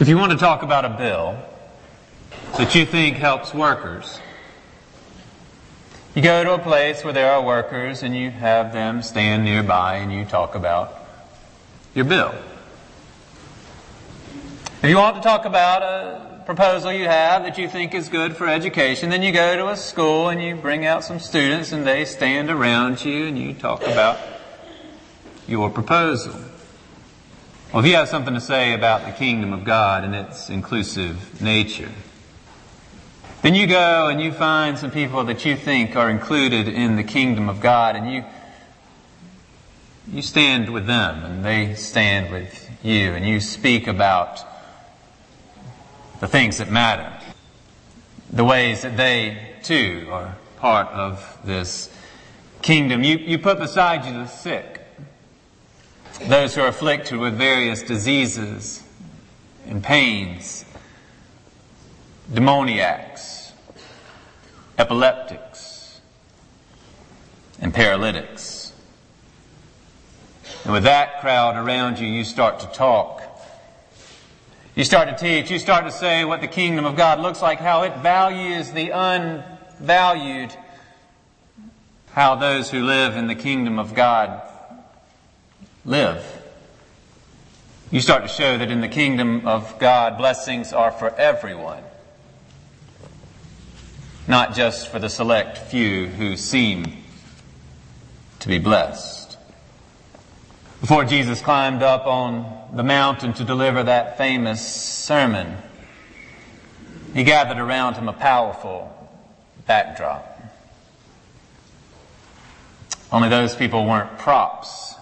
If you want to talk about a bill that you think helps workers, you go to a place where there are workers and you have them stand nearby and you talk about your bill. If you want to talk about a proposal you have that you think is good for education, then you go to a school and you bring out some students and they stand around you and you talk about your proposal. Well, you have something to say about the kingdom of God and its inclusive nature, then you go and you find some people that you think are included in the kingdom of God and you you stand with them and they stand with you and you speak about the things that matter, the ways that they too are part of this kingdom. You, you put beside you the sick those who are afflicted with various diseases and pains, demoniacs, epileptics, and paralytics. And with that crowd around you, you start to talk. You start to teach. You start to say what the kingdom of God looks like, how it values the unvalued, how those who live in the kingdom of God live. You start to show that in the kingdom of God, blessings are for everyone, not just for the select few who seem to be blessed. Before Jesus climbed up on the mountain to deliver that famous sermon, he gathered around him a powerful backdrop. Only those people weren't props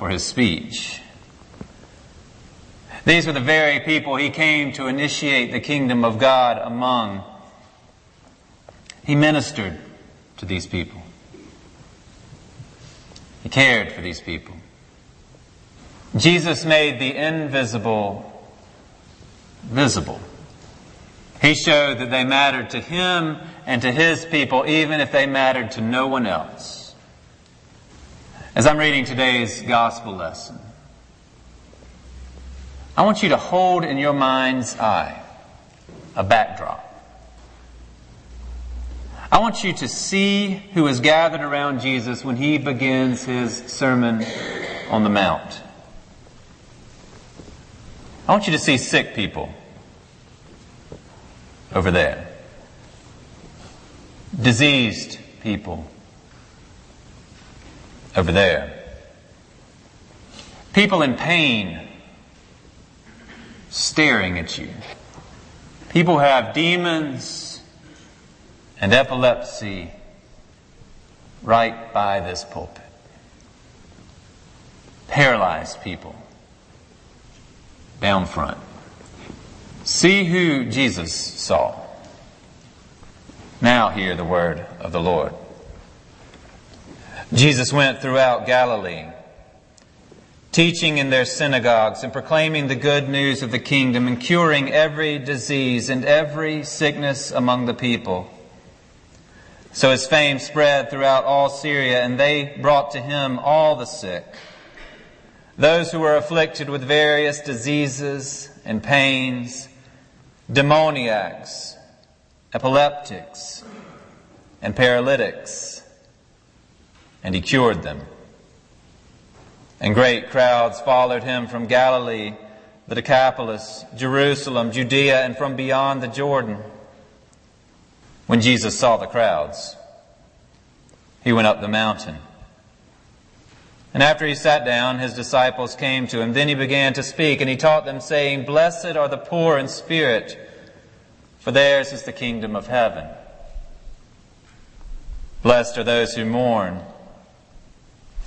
for his speech. These were the very people he came to initiate the kingdom of God among. He ministered to these people. He cared for these people. Jesus made the invisible visible. He showed that they mattered to him and to his people, even if they mattered to no one else. As I'm reading today's gospel lesson, I want you to hold in your mind's eye a backdrop. I want you to see who is gathered around Jesus when he begins his Sermon on the Mount. I want you to see sick people over there, diseased people over there. People in pain staring at you. People have demons and epilepsy right by this pulpit. Paralyzed people down front. See who Jesus saw. Now hear the word of the Lord. Jesus went throughout Galilee, teaching in their synagogues and proclaiming the good news of the kingdom and curing every disease and every sickness among the people. So his fame spread throughout all Syria, and they brought to him all the sick, those who were afflicted with various diseases and pains, demoniacs, epileptics, and paralytics and he cured them. And great crowds followed him from Galilee, the Decapolis, Jerusalem, Judea, and from beyond the Jordan. When Jesus saw the crowds, he went up the mountain. And after he sat down, his disciples came to him. Then he began to speak, and he taught them, saying, Blessed are the poor in spirit, for theirs is the kingdom of heaven. Blessed are those who mourn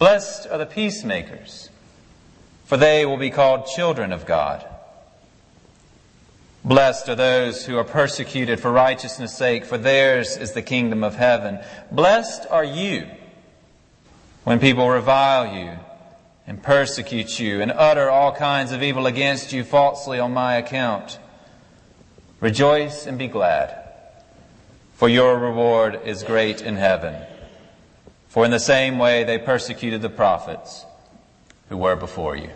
Blessed are the peacemakers, for they will be called children of God. Blessed are those who are persecuted for righteousness' sake, for theirs is the kingdom of heaven. Blessed are you when people revile you and persecute you and utter all kinds of evil against you falsely on my account. Rejoice and be glad, for your reward is great in heaven. For in the same way they persecuted the prophets who were before you.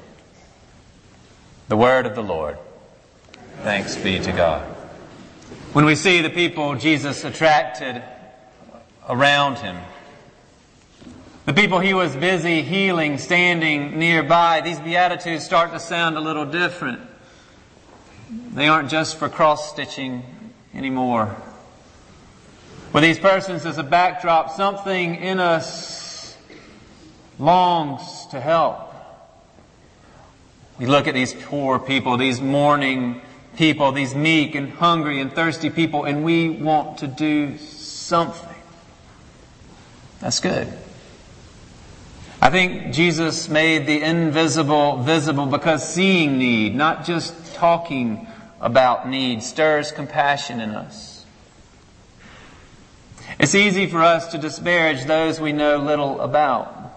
The word of the Lord. Thanks be to God. When we see the people Jesus attracted around him, the people he was busy healing standing nearby, these Beatitudes start to sound a little different. They aren't just for cross stitching anymore. With these persons as a backdrop, something in us longs to help. We look at these poor people, these mourning people, these meek and hungry and thirsty people, and we want to do something. That's good. I think Jesus made the invisible visible because seeing need, not just talking about need, stirs compassion in us. It's easy for us to disparage those we know little about.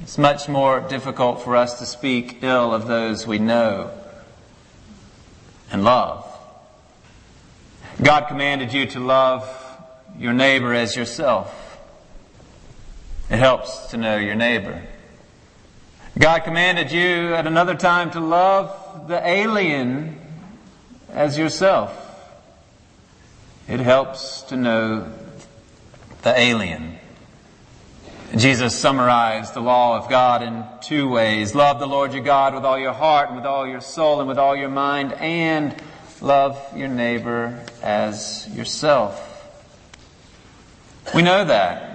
It's much more difficult for us to speak ill of those we know and love. God commanded you to love your neighbor as yourself. It helps to know your neighbor. God commanded you at another time to love the alien as yourself. It helps to know the alien. Jesus summarized the law of God in two ways. Love the Lord your God with all your heart and with all your soul and with all your mind and love your neighbor as yourself. We know that.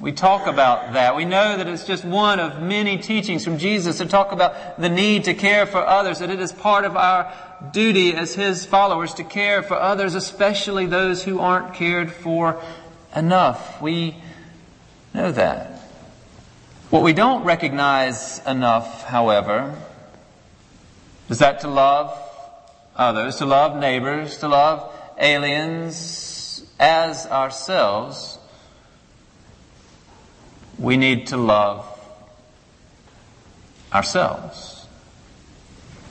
We talk about that. We know that it's just one of many teachings from Jesus to talk about the need to care for others, that it is part of our duty as His followers to care for others, especially those who aren't cared for enough. We know that. What we don't recognize enough, however, is that to love others, to love neighbors, to love aliens as ourselves, we need to love ourselves.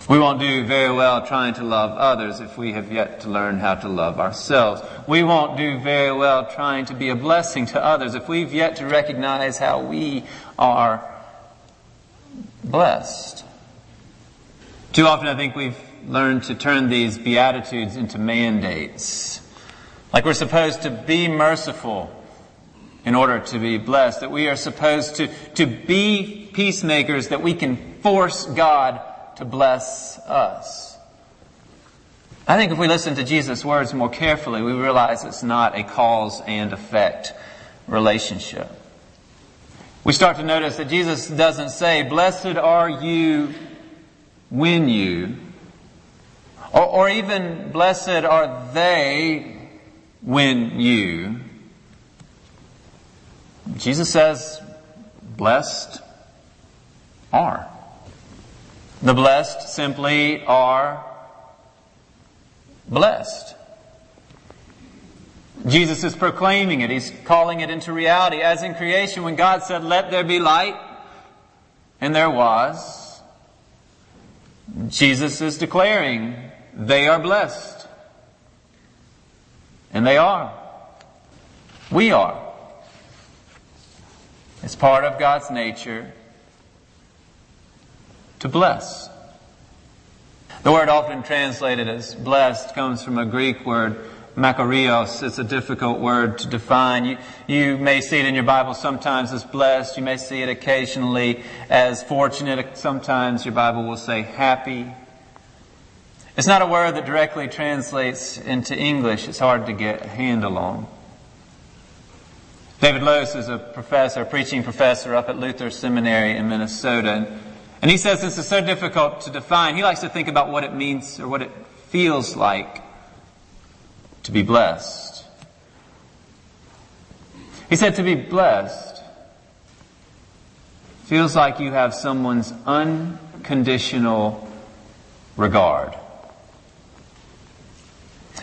We won't do very well trying to love others if we have yet to learn how to love ourselves. We won't do very well trying to be a blessing to others if we've yet to recognize how we are blessed. Too often I think we've learned to turn these beatitudes into mandates. Like we're supposed to be merciful in order to be blessed, that we are supposed to, to be peacemakers, that we can force God to bless us. I think if we listen to Jesus' words more carefully, we realize it's not a cause and effect relationship. We start to notice that Jesus doesn't say, blessed are you when you, or, or even blessed are they when you. Jesus says, blessed are. The blessed simply are blessed. Jesus is proclaiming it. He's calling it into reality. As in creation, when God said, let there be light, and there was, Jesus is declaring, they are blessed. And they are. We are. It's part of God's nature to bless. The word often translated as blessed comes from a Greek word, makarios. It's a difficult word to define. You, you may see it in your Bible sometimes as blessed. You may see it occasionally as fortunate. Sometimes your Bible will say happy. It's not a word that directly translates into English. It's hard to get a handle on. David Lose is a professor, a preaching professor up at Luther Seminary in Minnesota. And he says this is so difficult to define. He likes to think about what it means or what it feels like to be blessed. He said to be blessed feels like you have someone's unconditional regard.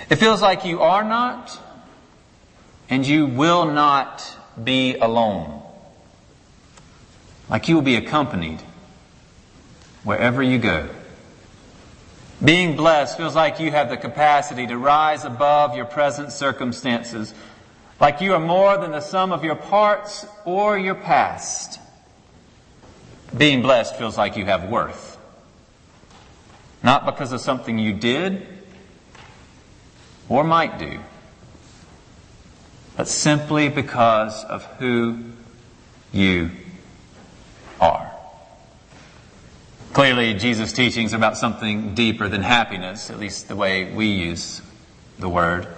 It feels like you are not, and you will not be alone. Like you will be accompanied wherever you go. Being blessed feels like you have the capacity to rise above your present circumstances, like you are more than the sum of your parts or your past. Being blessed feels like you have worth. Not because of something you did or might do, but simply because of who you are. Clearly, Jesus' teachings about something deeper than happiness, at least the way we use the word.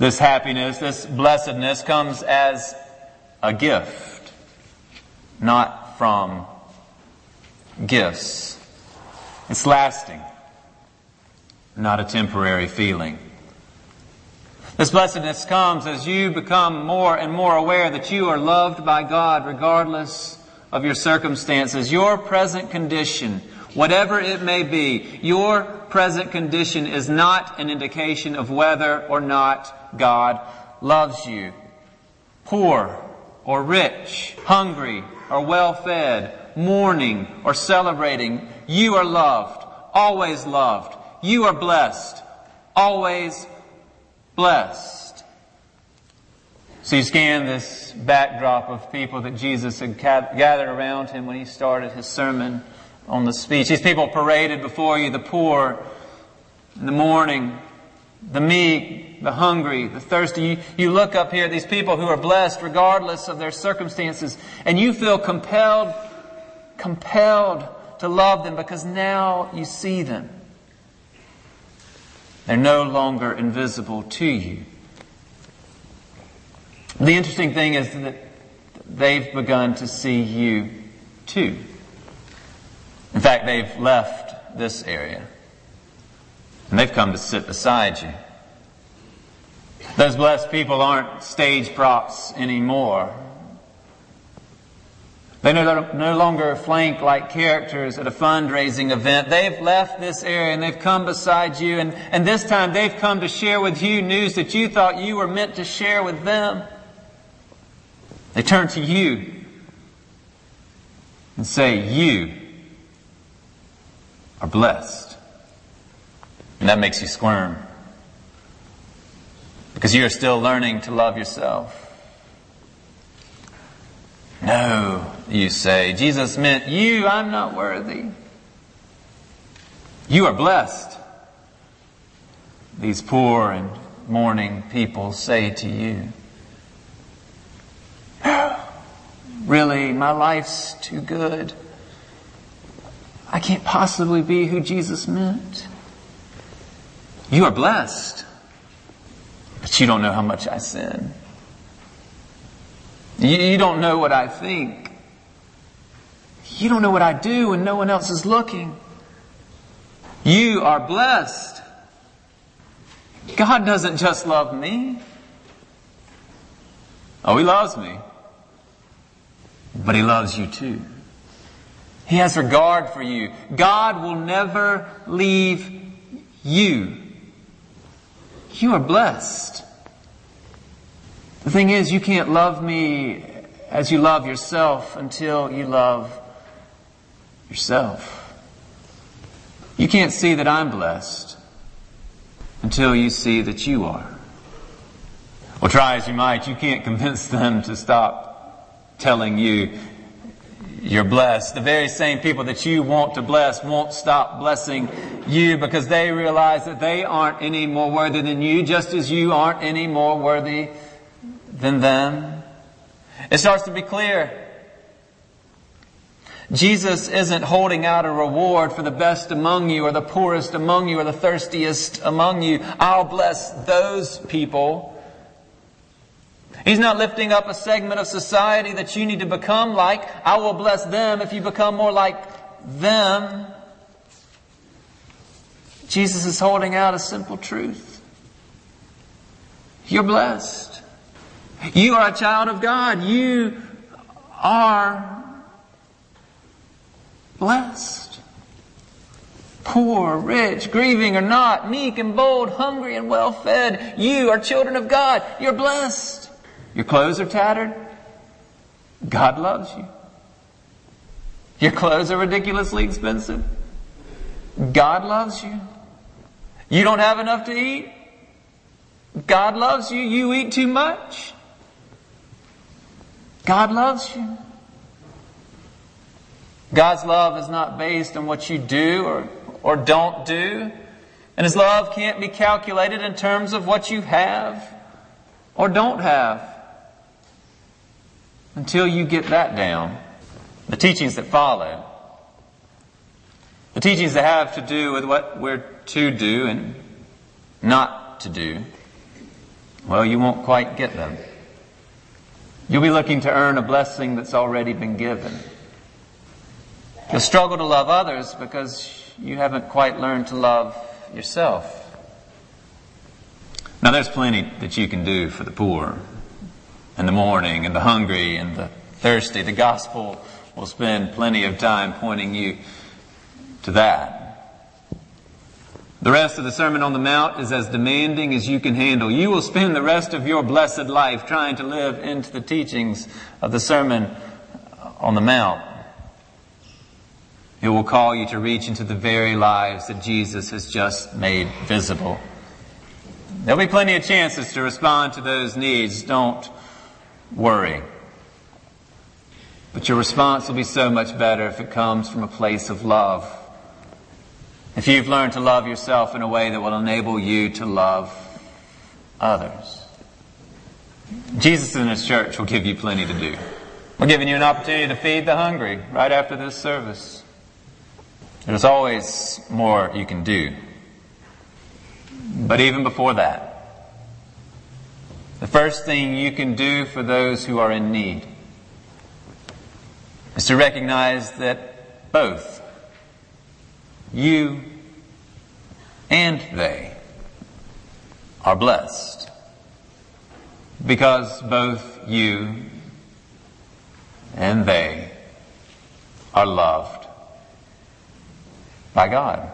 This happiness, this blessedness comes as a gift, not from gifts. It's lasting, not a temporary feeling. This blessedness comes as you become more and more aware that you are loved by God regardless of your circumstances, your present condition, whatever it may be, your present condition is not an indication of whether or not God loves you. Poor or rich, hungry or well fed, mourning or celebrating, you are loved, always loved. You are blessed, always blessed. So you scan this backdrop of people that Jesus had gathered around him when he started his sermon on the speech. These people paraded before you the poor, the mourning, the meek, the hungry, the thirsty. You, you look up here at these people who are blessed regardless of their circumstances, and you feel compelled, compelled to love them because now you see them. They're no longer invisible to you. The interesting thing is that they've begun to see you too. In fact, they've left this area and they've come to sit beside you. Those blessed people aren't stage props anymore. They no, longer flank like characters at a fundraising event. They've left this area and they've come beside you and, and this time they've come to share with you news that you thought you were meant to share with them. They turn to you and say, you are blessed. And that makes you squirm. Because you are still learning to love yourself. No, you say. Jesus meant you. I'm not worthy. You are blessed. These poor and mourning people say to you, Really, my life's too good. I can't possibly be who Jesus meant. You are blessed, but you don't know how much I sin. You, you don't know what I think. You don't know what I do when no one else is looking. You are blessed. God doesn't just love me. Oh, He loves me. But He loves you too. He has regard for you. God will never leave you. You are blessed. The thing is, you can't love me as you love yourself until you love yourself. You can't see that I'm blessed until you see that you are. Well, try as you might, you can't convince them to stop telling you you're blessed. The very same people that you want to bless won't stop blessing you because they realize that they aren't any more worthy than you, just as you aren't any more worthy than them. It starts to be clear. Jesus isn't holding out a reward for the best among you or the poorest among you or the thirstiest among you. I'll bless those people. He's not lifting up a segment of society that you need to become like. I will bless them if you become more like them. Jesus is holding out a simple truth. You're blessed. You are a child of God. You are blessed. Poor, rich, grieving or not, meek and bold, hungry and well fed, you are children of God. You're blessed. Your clothes are tattered. God loves you. Your clothes are ridiculously expensive. God loves you. You don't have enough to eat. God loves you. You eat too much. God loves you. God's love is not based on what you do or, or don't do. And His love can't be calculated in terms of what you have or don't have until you get that down. The teachings that follow, the teachings that have to do with what we're to do and not to do, well, you won't quite get them. You'll be looking to earn a blessing that's already been given. You'll struggle to love others because you haven't quite learned to love yourself. Now, there's plenty that you can do for the poor and the mourning and the hungry and the thirsty. The gospel will spend plenty of time pointing you to that. The rest of the Sermon on the Mount is as demanding as you can handle. You will spend the rest of your blessed life trying to live into the teachings of the Sermon on the Mount. It will call you to reach into the very lives that Jesus has just made visible. There'll be plenty of chances to respond to those needs. Don't worry. But your response will be so much better if it comes from a place of love. If you've learned to love yourself in a way that will enable you to love others. Jesus and His church will give you plenty to do. We're giving you an opportunity to feed the hungry right after this service. There's always more you can do. But even before that, the first thing you can do for those who are in need is to recognize that both you and they are blessed because both you and they are loved by God.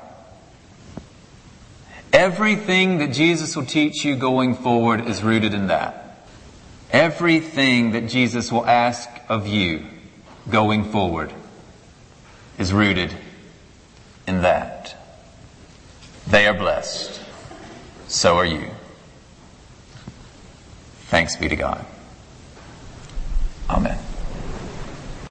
Everything that Jesus will teach you going forward is rooted in that. Everything that Jesus will ask of you going forward is rooted in that. They are blessed. So are you. Thanks be to God.